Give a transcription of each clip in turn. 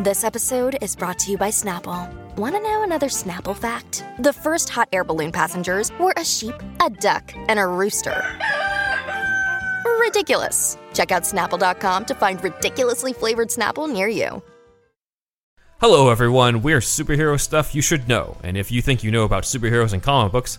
This episode is brought to you by Snapple. Want to know another Snapple fact? The first hot air balloon passengers were a sheep, a duck, and a rooster. Ridiculous. Check out snapple.com to find ridiculously flavored Snapple near you. Hello, everyone. We're superhero stuff you should know. And if you think you know about superheroes and comic books,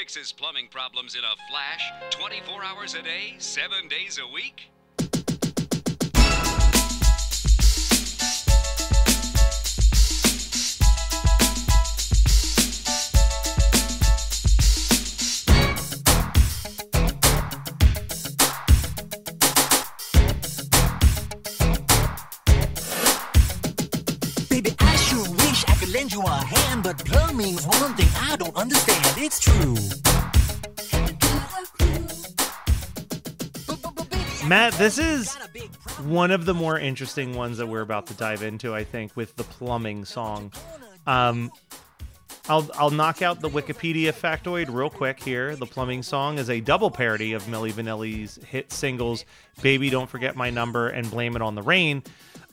Fixes plumbing problems in a flash 24 hours a day, 7 days a week? This is one of the more interesting ones that we're about to dive into, I think, with the plumbing song. Um, I'll I'll knock out the Wikipedia factoid real quick here. The plumbing song is a double parody of Milli Vanilli's hit singles "Baby Don't Forget My Number" and "Blame It on the Rain."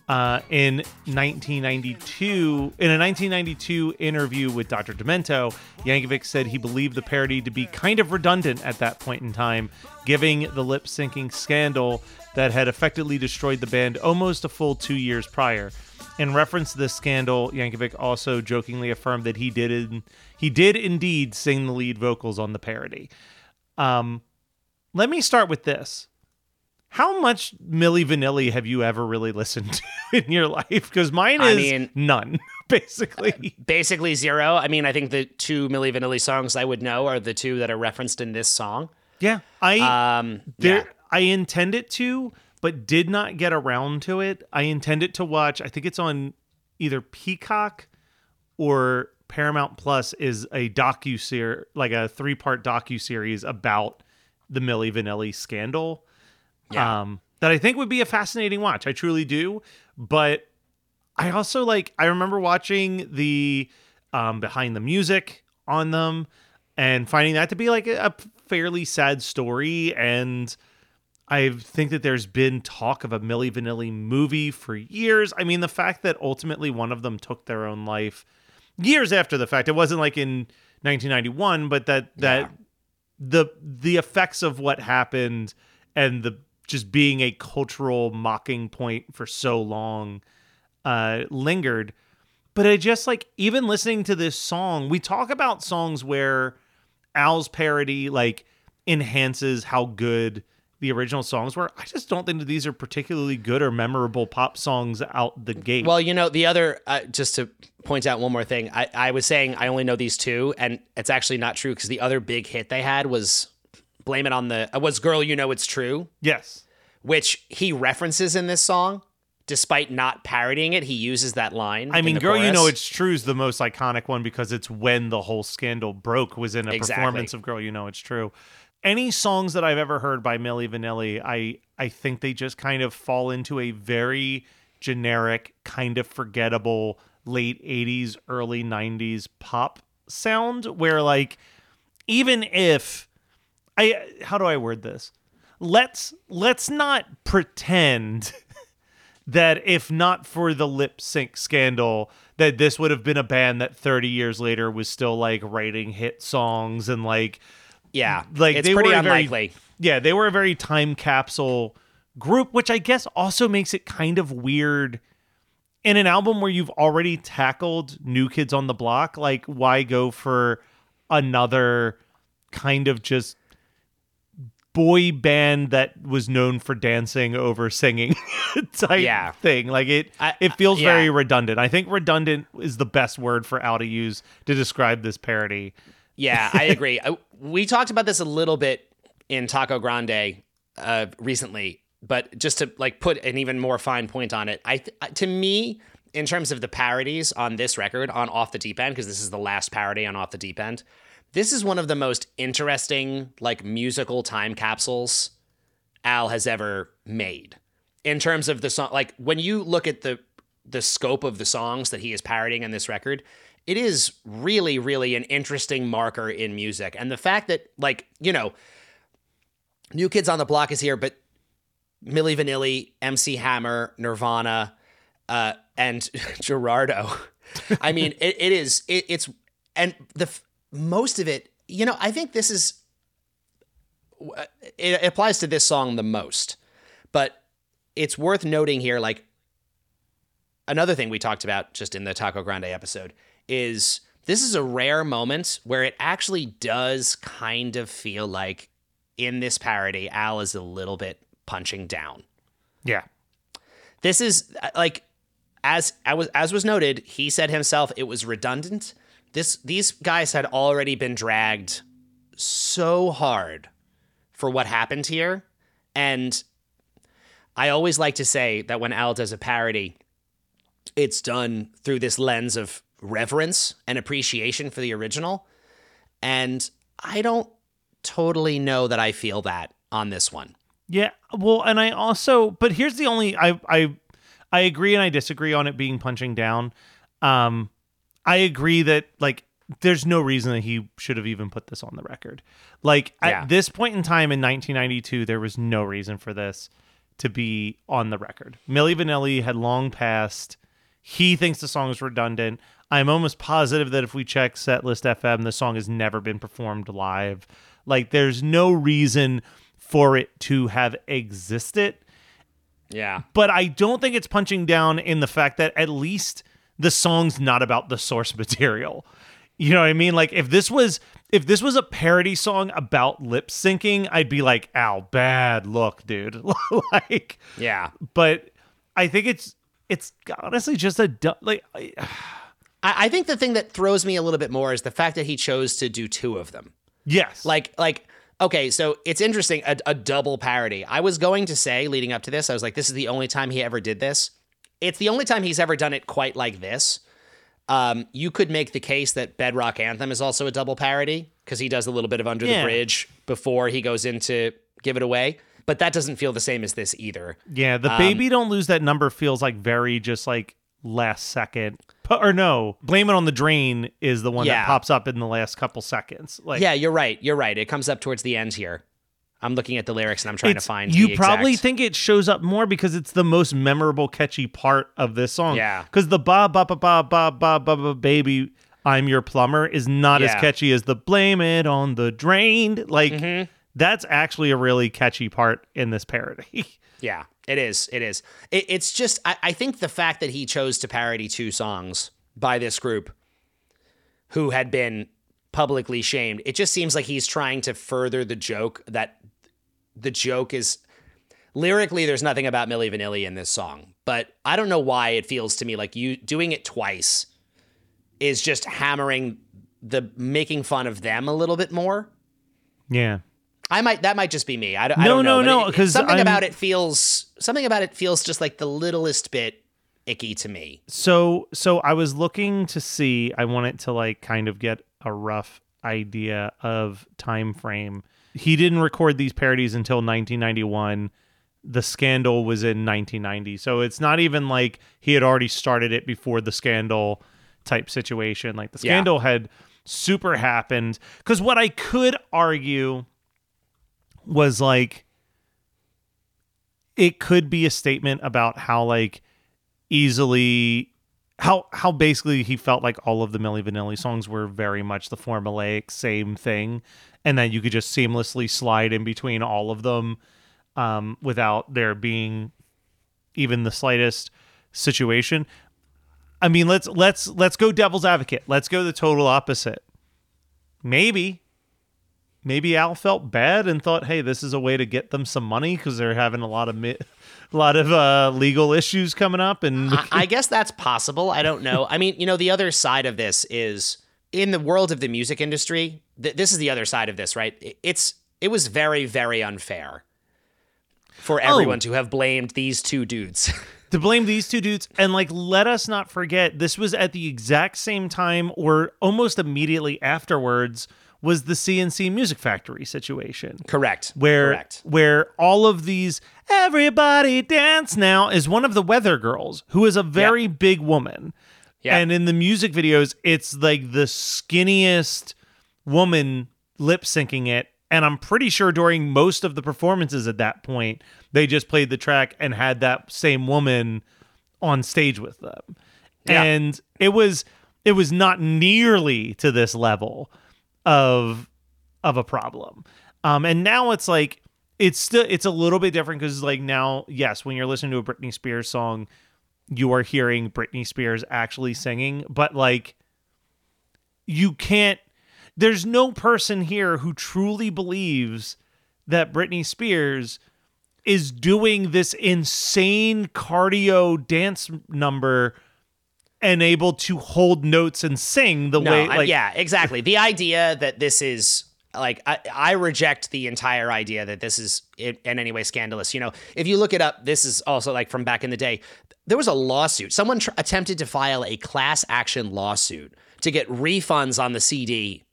Uh, in 1992, in a 1992 interview with Dr. Demento, Yankovic said he believed the parody to be kind of redundant at that point in time, giving the lip syncing scandal that had effectively destroyed the band almost a full two years prior. In reference to this scandal, Yankovic also jokingly affirmed that he did in, he did indeed sing the lead vocals on the parody. Um, let me start with this. How much Milli Vanilli have you ever really listened to in your life? Because mine I is mean- none, basically. Basically zero. I mean, I think the two Milli Vanilli songs I would know are the two that are referenced in this song. Yeah, I Um, there yeah. I intended to, but did not get around to it. I intended to watch. I think it's on either Peacock or Paramount Plus. Is a docu series, like a three part docu series about the Milli Vanilli scandal. Yeah. Um, that I think would be a fascinating watch. I truly do, but I also like. I remember watching the um, behind the music on them and finding that to be like a, a fairly sad story. And I think that there's been talk of a Milli Vanilli movie for years. I mean, the fact that ultimately one of them took their own life years after the fact. It wasn't like in 1991, but that that the the effects of what happened and the just being a cultural mocking point for so long uh lingered but I just like even listening to this song, we talk about songs where Al's parody like enhances how good the original songs were. I just don't think that these are particularly good or memorable pop songs out the gate. Well, you know, the other, uh, just to point out one more thing, I, I was saying I only know these two, and it's actually not true because the other big hit they had was Blame It on the, uh, was Girl, You Know It's True, yes. which he references in this song. Despite not parodying it, he uses that line. I mean, Girl You. Know It's True is the most iconic one because it's when the whole scandal broke was in a Exactly. performance of Girl You Know It's True. Any songs that I've ever heard by Milli Vanilli, I I think they just kind of fall into a very generic, kind of forgettable late 80s, early 90s pop sound where like even if I how do I word this? Let's let's not pretend that if not for the lip sync scandal, that this would have been a band that 30 years later was still like writing hit songs and like Yeah, like it's they pretty were unlikely. Very, yeah, they were a very time capsule group, which I guess also makes it kind of weird in an album where you've already tackled New Kids on the Block. Like, why go for another kind of just boy band that was known for dancing over singing type Yeah. thing? Like it, I- it feels yeah. very redundant. I think redundant is the best word for Al to use to describe this parody. Yeah, I agree. I- we talked about this a little bit in Taco Grande uh, recently, but just to like put an even more fine point on it, I th- to me in terms of the parodies on this record on Off the Deep End, because this is the last parody on Off the Deep End, this is one of the most interesting, like, musical time capsules Al has ever made. In terms of the song, like, when you look at the the scope of the songs that he is parodying in this record, it is really, really an interesting marker in music. And the fact that, like, you know, New Kids on the Block is here, but Milli Vanilli, MC Hammer, Nirvana, uh, and Gerardo. I mean, it, it is. It, it's and the most of it. You know, I think this is. It applies to this song the most, but it's worth noting here. Like another thing we talked about just in the Taco Grande episode is this is a rare moment where it actually does kind of feel like in this parody, Al is a little bit punching down. Yeah. This is uh, like as I was as was noted, he said himself it was redundant. This these guys had already been dragged so hard for what happened here. And I always like to say that when Al does a parody, it's done through this lens of reverence and appreciation for the original. And I don't totally know that I feel that on this one. Yeah, well, and I also, but here's the only I I I agree and I disagree on it being punching down. Um, I agree that like there's no reason that he should have even put this on the record. Like Yeah. at this point in time in 1992, there was no reason for this to be on the record. Milli Vanilli had long passed. He thinks the song is redundant. I'm almost positive that if we check Setlist FM, the song has never been performed live. Like, there's no reason for it to have existed. Yeah. But I don't think it's punching down in the fact that at least the song's not about the source material. You know what I mean? Like if this was if this was a parody song about lip syncing, I'd be like, "Ow, bad look, dude." like Yeah. but I think it's it's honestly just a du- like I- I, think the thing that throws me a little bit more is the fact that he chose to do two of them. yes. Like, like, okay, so it's interesting, a, a double parody. I was going to say leading up to this, I was like, this is the only time he ever did this. It's the only time he's ever done it quite like this. Um, you could make the case that Bedrock Anthem is also a double parody because he does a little bit of Under Yeah. the Bridge before he goes into Give It Away. But that doesn't feel the same as this either. yeah, the um, baby don't lose that number feels like very just like last second. Or no, blame it on the drain is the one Yeah. that pops up in the last couple seconds. Like yeah, you're right. You're right. It comes up towards the end here. I'm looking at the lyrics and I'm trying It's- to find. You probably exact- think it shows up more because it's the most memorable, catchy part of this song. Yeah. Because the ba ba ba ba ba ba ba ba baby, I'm your plumber is not as catchy as the blame it on the drain. Like Mm-hmm. that's actually a really catchy part in this parody. Yeah, it is. It is. It, it's just, I, I think the fact that he chose to parody two songs by this group who had been publicly shamed, it just seems like he's trying to further the joke that the joke is lyrically, there's nothing about Milli Vanilli in this song, but I don't know why it feels to me like you doing it twice is just hammering the making fun of them a little bit more. yeah. I might that might just be me. I don't, I No, don't know. no, no, it- it- 'cause something I'm- about it feels something about it feels just like the littlest bit icky to me. So so I was looking to see I wanted to like kind of get a rough idea of time frame. He didn't record these parodies until 1991. The scandal was in 1990. So it's not even like he had already started it before the scandal type situation. Like the Yeah. scandal had super happened cuz what I could argue was like it could be a statement about how like easily how how basically he felt like all of the Milli Vanilli songs were very much the formulaic same thing, and that you could just seamlessly slide in between all of them um, without there being even the slightest situation. I mean, let's let's let's go devil's advocate. Let's go the total opposite. Maybe maybe Al felt bad and thought, "Hey, this is a way to get them some money because they're having a lot of mi- a lot of uh, legal issues coming up." And I, I guess that's possible. I don't know. I mean, you know, the other side of this is in the world of the music industry. Th- this is the other side of this, right? It's it was very very unfair for everyone to have blamed these two dudes. to blame these two dudes and like let us not forget this was at the exact same time or almost immediately afterwards was the C+C Music Factory situation Correct. where Correct. where all of these everybody dance now is one of the weather girls who is a very big woman Yeah. and in the music videos it's like the skinniest woman lip syncing it and i'm pretty sure during most of the performances at that point they just played the track and had that same woman on stage with them Yeah. and it was it was not nearly to this level of of a problem. Um, and now it's like it's still it's a little bit different because like now, yes, when you're listening to a Britney Spears song, you are hearing Britney Spears actually singing, but like you can't there's no person here who truly believes that Britney Spears is doing this insane cardio dance number and able to hold notes and sing the No, way I- like yeah, exactly. The idea that this is like I, I reject the entire idea that this is in, any way scandalous. You know, if you look it up, this is also like from back in the day. There was a lawsuit. Someone tr- attempted to file a class action lawsuit to get refunds on the CD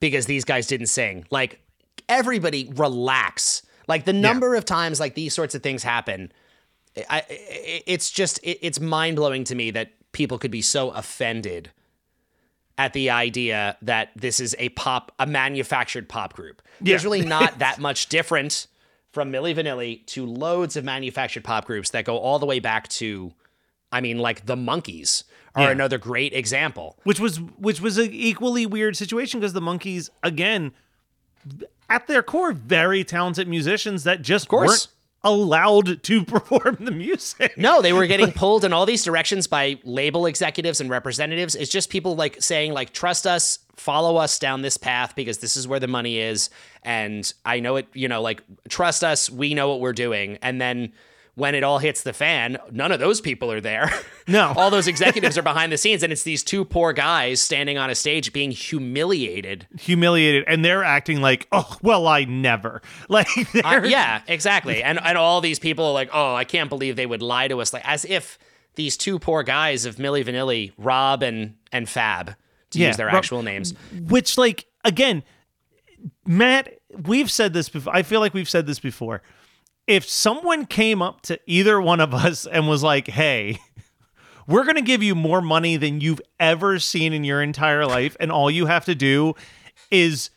because these guys didn't sing. Like everybody relax. Like the number of times like these sorts of things happen, I, I- it's just it's mind blowing to me that people could be so offended at the idea that this is a pop, a manufactured pop group. There's really not that much different from Milli Vanilli to loads of manufactured pop groups that go all the way back to, I mean, like the Monkees are Yeah. another great example. which was which was an equally weird situation because the monkees again at their core very talented musicians that just weren't allowed to perform the music No, they were getting pulled in all these directions by label executives and representatives. It's just people like saying like trust us, follow us down this path because this is where the money is and I know it, you know, like trust us, we know what we're doing. And then when it all hits the fan, none of those people are there. No. all those executives are behind the scenes and it's these two poor guys standing on a stage being humiliated. humiliated and they're acting like oh well i never like Uh, yeah, exactly. And and all these people are like, oh, I can't believe they would lie to us, like as if these two poor guys of Milli Vanilli, Rob and and Fab, to Yeah, use their Rob- actual names. which like again matt we've said this before i feel like we've said this before if someone came up to either one of us and was like hey we're going to give you more money than you've ever seen in your entire life and all you have to do is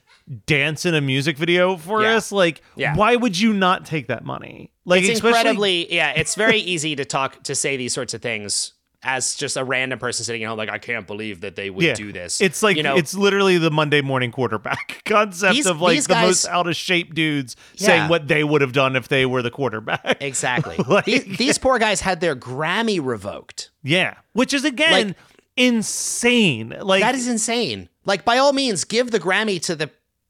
dance in a music video for Yeah. us like Yeah. why would you not take that money like It's especially incredibly, yeah. It's very easy to talk to say these sorts of things as just a random person sitting at home, like I can't believe that they would yeah, do this. It's like you know, it's literally the Monday morning quarterback concept These- of like the guys- most out of shape dudes Yeah. saying what they would have done if they were the quarterback. exactly. Like- these, these poor guys had their Grammy revoked. yeah, which is again Like- insane. Like that is insane. Like, by all means, give the Grammy to the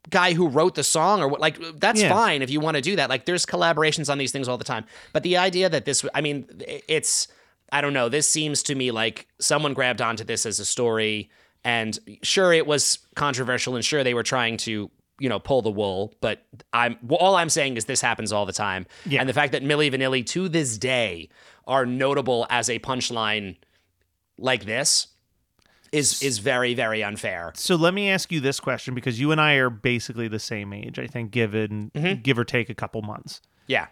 guy who wrote the song, or what. Like, that's Yeah. fine if you want to do that. Like, there's collaborations on these things all the time. But the idea that this, I mean, it's, I don't know. This seems to me like someone grabbed onto this as a story, and sure, it was controversial, and sure, they were trying to. You know, pull the wool, but I'm well, all I'm saying is this happens all the time, Yeah. and the fact that milli Vanilli to this day are notable as a punchline like this is is very very unfair. so let me ask you this question because you and I are basically the same age, I think, given Mm-hmm. give or take a couple months. Yeah.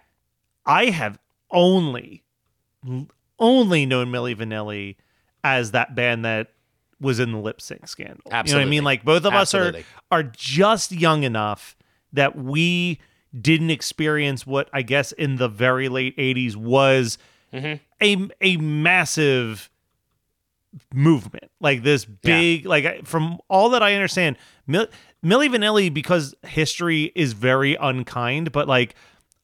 I have only only known Milli Vanilli as that band that was in the lip sync scandal. You know what I mean? Like both of Absolutely. us are are just young enough that we didn't experience what I guess in the very late 80s was Mm-hmm. a a massive movement. Like this big like from all that I understand, Mil- Milli Vanilli because history is very unkind, but like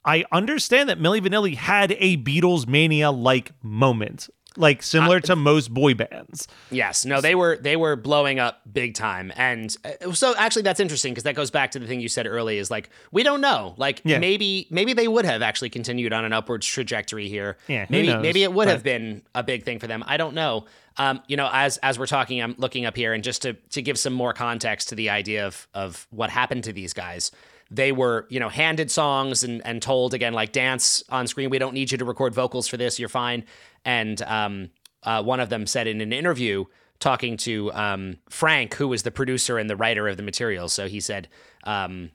I understand that Milli Vanilli had a Beatles mania like moment, like similar to most boy bands. Yes. No, they were they were blowing up big time. And uh, so actually that's interesting because that goes back to the thing you said early is like we don't know. Like Yeah. maybe maybe they would have actually continued on an upwards trajectory here. Yeah, maybe knows? maybe it would But- have been a big thing for them. I don't know. Um, you know, as as we're talking, I'm looking up here and just to to give some more context to the idea of of what happened to these guys. They were, you know, handed songs and, and told again, like dance on screen. We don't need you to record vocals for this. You're fine. And um, uh, one of them said in an interview talking to um, Frank, who was the producer and the writer of the material. So he said, um,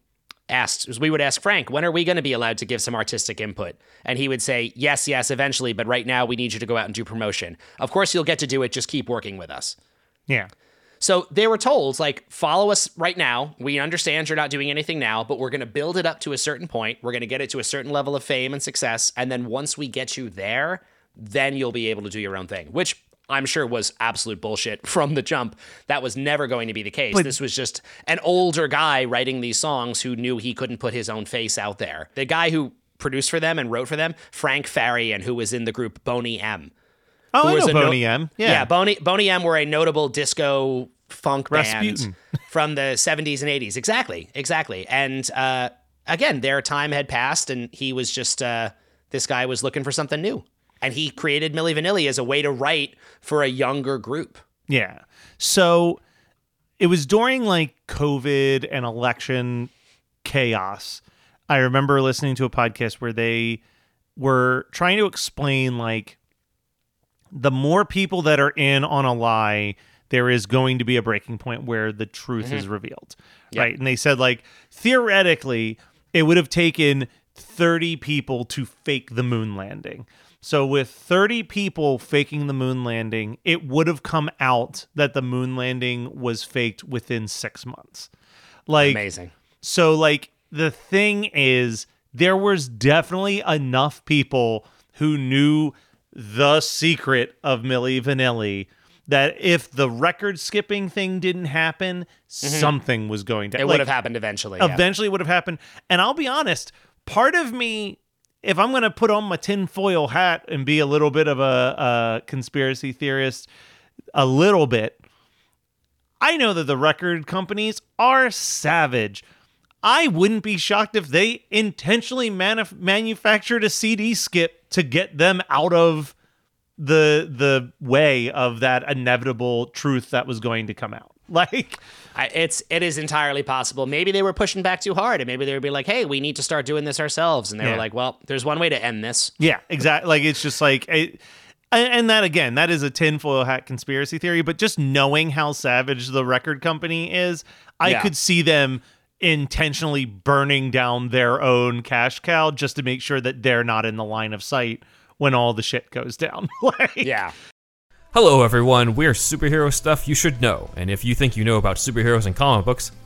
asked, we would ask Frank, when are we going to be allowed to give some artistic input? And he would say, yes, yes, eventually, but right now we need you to go out and do promotion. Of course, you'll get to do it. Just keep working with us. Yeah. So they were told, like, follow us right now. We understand you're not doing anything now, but we're going to build it up to a certain point. We're going to get it to a certain level of fame and success. And then once we get you there, then you'll be able to do your own thing, which I'm sure was absolute bullshit from the jump. That was never going to be the case. this was just an older guy writing these songs who knew he couldn't put his own face out there. The guy who produced for them and wrote for them, Frank Farian, who was in the group Boney M. Oh, I was know a no- Boney M. Yeah. Yeah, Boney Boney M were a notable disco funk Rasputin. band from the 70s and 80s. Exactly, exactly. And uh, again, their time had passed, and he was just uh, this guy was looking for something new, and he created Milli Vanilli as a way to write for a younger group. Yeah. So it was during like COVID and election chaos. I remember listening to a podcast where they were trying to explain like the more people that are in on a lie, there is going to be a breaking point where the truth mm-hmm. is revealed. Right. And they said like theoretically it would have taken 30 people to fake the moon landing. So with 30 people faking the moon landing, it would have come out that the moon landing was faked within 6 months. Like Amazing. so like the thing is there was definitely enough people who knew the secret of Milli Vanilli that if the record skipping thing didn't happen, something was going to Mm-hmm. It would have happened eventually. yeah. eventually would have happened. And I'll be honest, part of me, if I'm going to put on my tinfoil hat and be a little bit of a, a conspiracy theorist, a little bit, I know that the record companies are savage. I wouldn't be shocked if they intentionally manuf- manufactured a CD skip to get them out of the the way of that inevitable truth that was going to come out. Like I, it's it is entirely possible. Maybe they were pushing back too hard, and maybe they would be like, "Hey, we need to start doing this ourselves." And they Yeah. were like, "Well, there's one way to end this." Yeah, exactly. Like it's just like, it, and that again, that is a tinfoil hat conspiracy theory. But just knowing how savage the record company is, I Yeah. could see them intentionally burning down their own cash cow just to make sure that they're not in the line of sight when all the shit goes down. like, Yeah. Hello, everyone. We're superhero stuff you should know, and if you think you know about superheroes and comic books,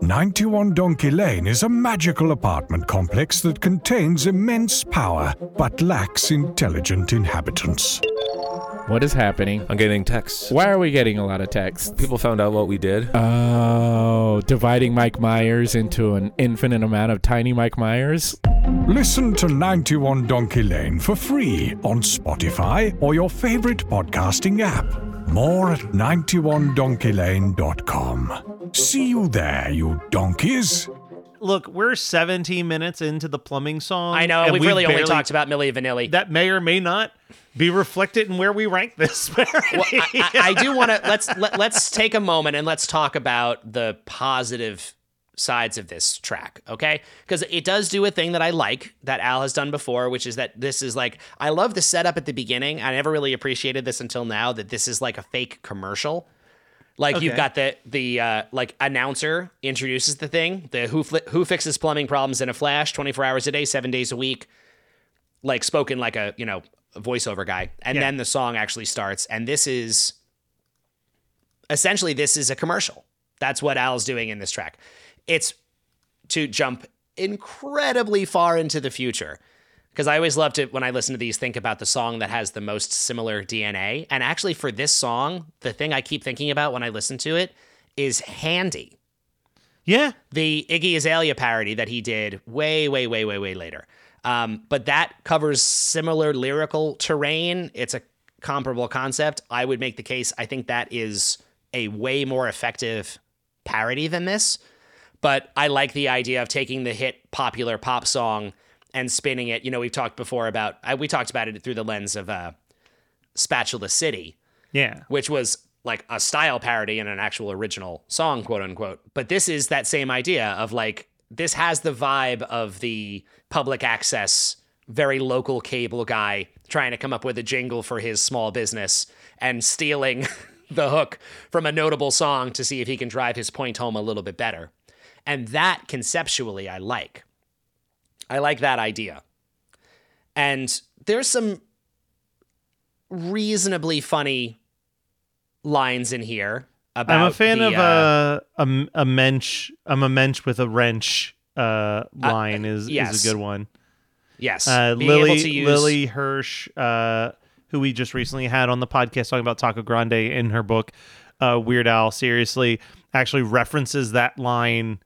91 Donkey Lane is a magical apartment complex that contains immense power but lacks intelligent inhabitants. What is happening? I'm getting texts. Why are we getting a lot of texts? People found out what we did. Oh, dividing Mike Myers into an infinite amount of tiny Mike Myers? Listen to 91 Donkey Lane for free on Spotify or your favorite podcasting app. More at 91donkeylane.com. See you there, you donkeys. Look, we're 17 minutes into the plumbing song. I know. and We've really only talked about Milli Vanilli. That may or may not be reflected in where we rank this. parody. well, I, I, I do want to let's let, let's take a moment and let's talk about the positive sides of this track, okay? Because it does do a thing that I like that Al has done before, which is that this is like I love the setup at the beginning. I never really appreciated this until now that this is like a fake commercial. Like you've got the the uh, like announcer introduces the thing, the who fli who fixes plumbing problems in a flash, twenty four hours a day, seven days a week, like spoken like a you know voiceover guy, and Yeah. then the song actually starts, and this is essentially this is a commercial. That's what Al's doing in this track. It's to jump incredibly far into the future. Because I always love to, when I listen to these, think about the song that has the most similar DNA. And actually, for this song, the thing I keep thinking about when I listen to it is Handy, yeah, the Iggy Azalea parody that he did way, way, way, way, way later. Um, but that covers similar lyrical terrain. It's a comparable concept. I would make the case. I think that is a way more effective parody than this. But I like the idea of taking the hit popular pop song and spinning it. You know, we've talked before about I, we talked about it through the lens of uh, Spatula City, Yeah. which was like a style parody and an actual original song, quote unquote. But this is that same idea of like, this has the vibe of the public access, very local cable guy trying to come up with a jingle for his small business and stealing the hook from a notable song to see if he can drive his point home a little bit better. And that conceptually, I like. I like that idea. And there's some reasonably funny lines in here about I'm a fan the, of uh, uh, a a mensch. I'm a mensch with a wrench. Uh, line is yes. is a good one. yes Uh, Lily use Lily Hirsch, uh, who we just recently had on the podcast talking about Taco Grande in her book, uh, Weird Al. Seriously, actually references that line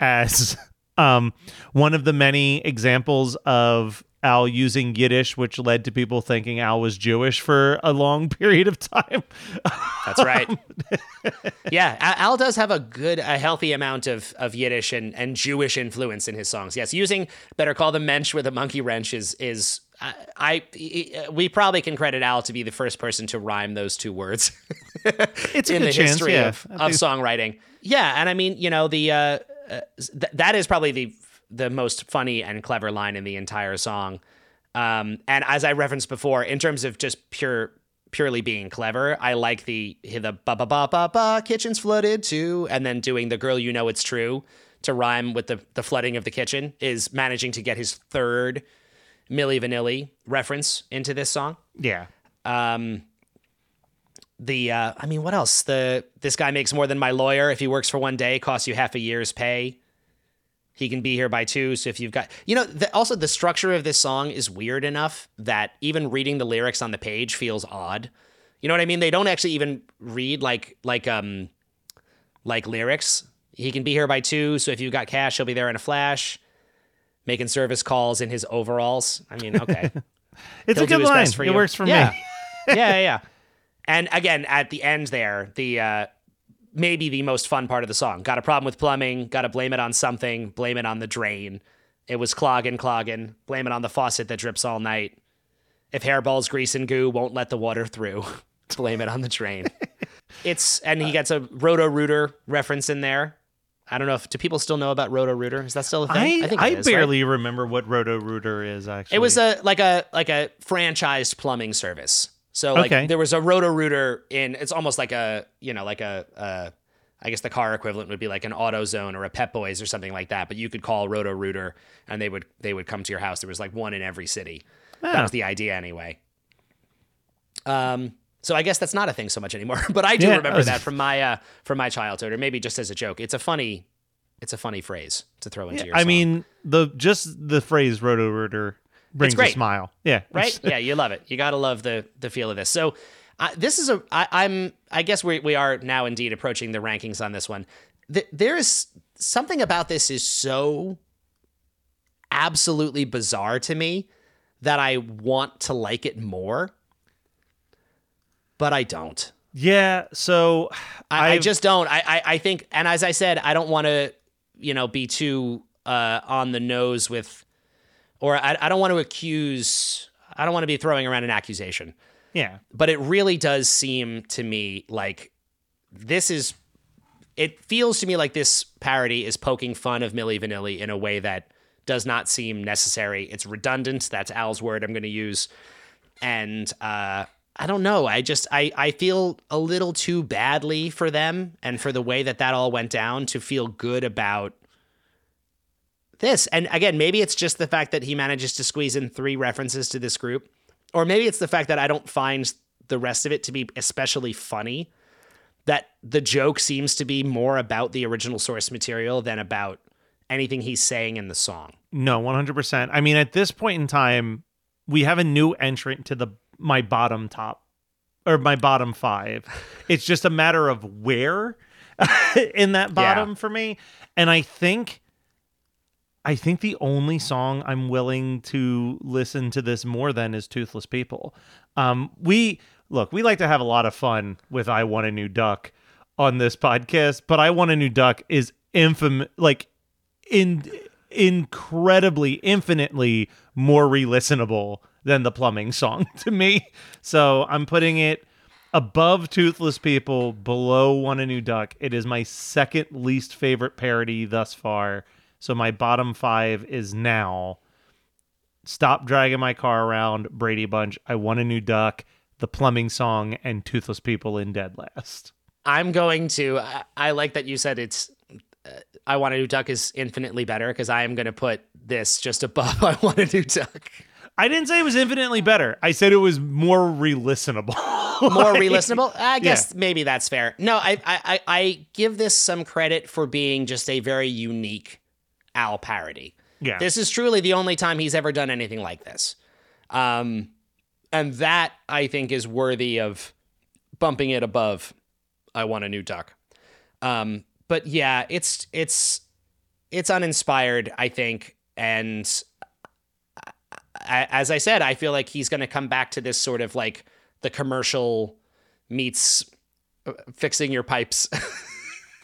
as um, one of the many examples of Al using Yiddish, which led to people thinking Al was Jewish for a long period of time. That's right. yeah, Al does have a good, a healthy amount of of Yiddish and, and Jewish influence in his songs. Yes, using "Better Call the Mensch" with a monkey wrench is is I, I we probably can credit Al to be the first person to rhyme those two words. It's a in good the chance, history yeah. of, of songwriting. Yeah, and I mean, you know, the uh, uh, th- that is probably the the most funny and clever line in the entire song. Um, and as I referenced before, in terms of just pure purely being clever, I like the the ba ba ba ba ba kitchen's flooded too, and then doing the girl you know it's true to rhyme with the the flooding of the kitchen is managing to get his third Milli Vanilli reference into this song. yeah. Um, the uh, I mean, what else? The this guy makes more than my lawyer. If he works for one day, costs you half a year's pay. He can be here by two. So if you've got, you know, the, also the structure of this song is weird enough that even reading the lyrics on the page feels odd. You know what I mean? They don't actually even read like like um like lyrics. He can be here by two. So if you've got cash, he'll be there in a flash. Making service calls in his overalls. I mean, okay. It's He'll a good line. for It works for yeah. me. yeah, yeah, yeah. And again, at the end there, the uh, maybe the most fun part of the song. Got a problem with plumbing. Got to blame it on something. Blame it on the drain. It was clogging, clogging. Blame it on the faucet that drips all night. If hairballs, grease, and goo won't let the water through, blame it on the drain. it's and he gets a Roto Rooter reference in there. I don't know if do people still know about Roto Rooter? Is that still a thing? I, think I is, right? barely remember what Roto Rooter is actually. It was a like a like a franchised plumbing service. So like Okay. there was a Roto Rooter in. It's almost like a you know like a. Uh, I guess the car equivalent would be like an AutoZone or a Pep Boys or something like that. But you could call Roto Rooter and they would they would come to your house. There was like one in every city. That Ah. was the idea anyway. Um. So I guess that's not a thing so much anymore. But I do Yeah, I remember was- that from my uh from my childhood, or maybe just as a joke. It's a funny, it's a funny phrase to throw into your. I song. mean, the just the phrase Roto Rooter brings a great. smile. Yeah. right? yeah, you love it. You gotta love the the feel of this. So, uh, this is a. I, I'm. I guess we we are now indeed approaching the rankings on this one. Th- there is something about this is so absolutely bizarre to me that I want to like it more, but I don't. Yeah. So I, I just don't. I, I I think, and as I said, I don't want to, you know, be too uh, on the nose with, or I, I don't want to accuse. I don't want to be throwing around an accusation, yeah. but it really does seem to me like this is. It feels to me like this parody is poking fun of Milli Vanilli in a way that does not seem necessary. It's redundant. That's Al's word I'm going to use, and uh, I don't know. I just I I feel a little too badly for them and for the way that that all went down to feel good about this. And again, maybe it's just the fact that he manages to squeeze in three references to this group, or maybe it's the fact that I don't find the rest of it to be especially funny. That the joke seems to be more about the original source material than about anything he's saying in the song. No, one hundred percent. I mean, at this point in time, we have a new entrant to the my bottom top or my bottom five. it's just a matter of where in that bottom for me. And I think I think the only song I'm willing to listen to this more than is Toothless People. Um, we look, we like to have a lot of fun with I Want a New Duck on this podcast, but I Want a New Duck is infamous, like in incredibly, infinitely more re-listenable than the plumbing song to me. So I'm putting it above Toothless People, below Want a New Duck. It is my second least favorite parody thus far. So my bottom five is now Stop Dragging My Car Around, Brady Bunch, I Want a New Duck, The Plumbing Song, and Toothless People in Dead Last. I'm going to. I, I like that you said it's. Uh, I want a new duck is infinitely better because I am going to put this just above. I want a new duck. I didn't say it was infinitely better. I said it was more re-listenable. More re-listenable. I guess maybe that's fair. No, I, I I I give this some credit for being just a very unique Al parody. Yeah. This is truly the only time he's ever done anything like this. Um, and that I think is worthy of bumping it above I want a new duck. Um, but yeah, it's it's it's uninspired, I think, and I, as I said, I feel like he's going to come back to this sort of like the commercial meets uh, fixing your pipes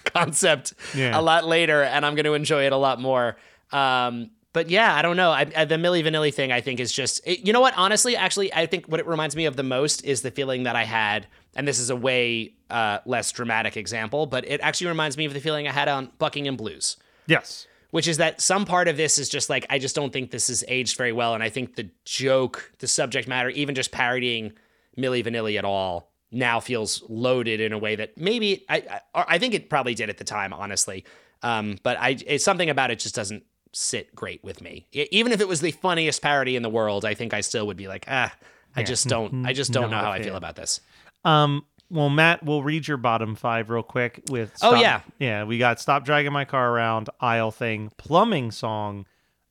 concept Yeah. a lot later, and I'm going to enjoy it a lot more. Um, but yeah, I don't know. I, I, the Milli Vanilli thing, I think, is just it, you know what? Honestly, actually, I think what it reminds me of the most is the feeling that I had, and this is a way uh, less dramatic example, but it actually reminds me of the feeling I had on Buckingham Blues Yes. which is that some part of this is just like I just don't think this is aged very well, and I think the joke, the subject matter, even just parodying Milli Vanilli at all, now feels loaded in a way that maybe I I, I think it probably did at the time, honestly. Um, but I it's something about it just doesn't sit great with me. Even if it was the funniest parody in the world, I think I still would be like, ah, I just don't, I just don't know not a how I feel about this. Um, well, Matt, we'll read your bottom five real quick with. Oh, yeah. yeah. We got "Stop Dragging My Car Around," "Isle Thing," "Plumbing Song,"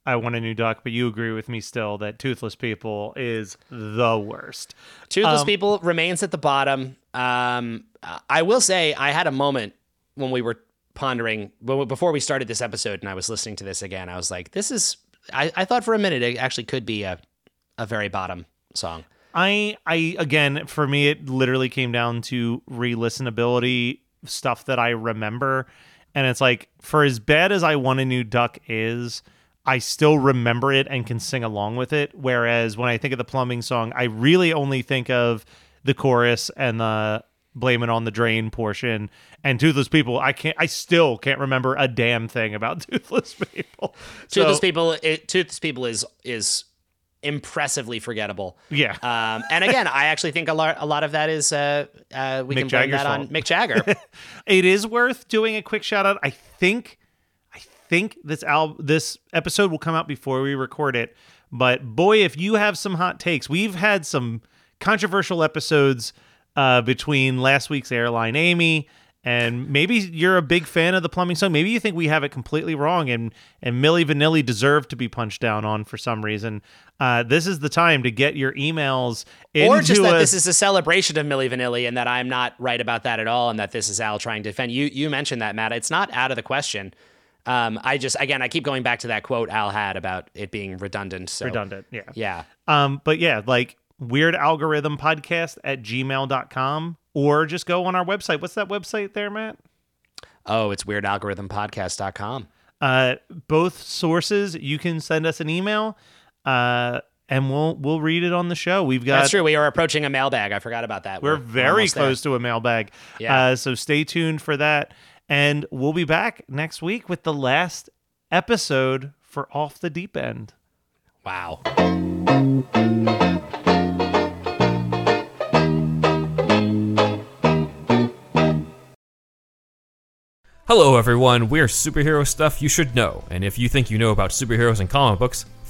"I Want a New Duck," but you agree with me still that "Toothless People" is the worst. Toothless Um, People remains at the bottom. Um, I will say I had a moment when we were pondering before we started this episode, and I was listening to this again. I was like, "This is." I, I thought for a minute it actually could be a a very bottom song. I, I again, for me, it literally came down to re-listenability stuff that I remember, and it's like for as bad as "I Want a New Duck" is. I still remember it and can sing along with it. Whereas when I think of the plumbing song, I really only think of the chorus and the blame it on the drain portion and toothless people. I can't. I still can't remember a damn thing about toothless people. Toothless So, People. It, Toothless People is is impressively forgettable. Yeah. Um, and again, I actually think a lot a lot of that is uh, uh, we Mick can blame Jagger's that on. Mick Jagger. it is worth doing a quick shout out. I think I think this al- this episode will come out before we record it. But boy, if you have some hot takes, we've had some controversial episodes uh, between last week's airline Amy and maybe you're a big fan of the plumbing song. Maybe you think we have it completely wrong and and Milli Vanilli deserved to be punched down on for some reason. Uh, this is the time to get your emails or just that us. this is a celebration of Milli Vanilli and that I'm not right about that at all and that this is Al trying to defend you you mentioned that Matt it's not out of the question um, I just again I keep going back to that quote Al had about it being redundant so redundant. Yeah. yeah Um, but yeah, like weird algorithm podcast at gmail.com or just go on our website. What's that website there, Matt? oh it's weirdalgorithmpodcast.com Uh, both sources, you can send us an email, uh, and we'll we'll read it on the show. We've got that's true we are approaching a mailbag I forgot about that we're very almost there. close to a mailbag. Yeah. Uh, so stay tuned for that, and we'll be back next week with the last episode for Off the Deep End. wow Hello, everyone. We're superhero stuff you should know, and if you think you know about superheroes and comic books,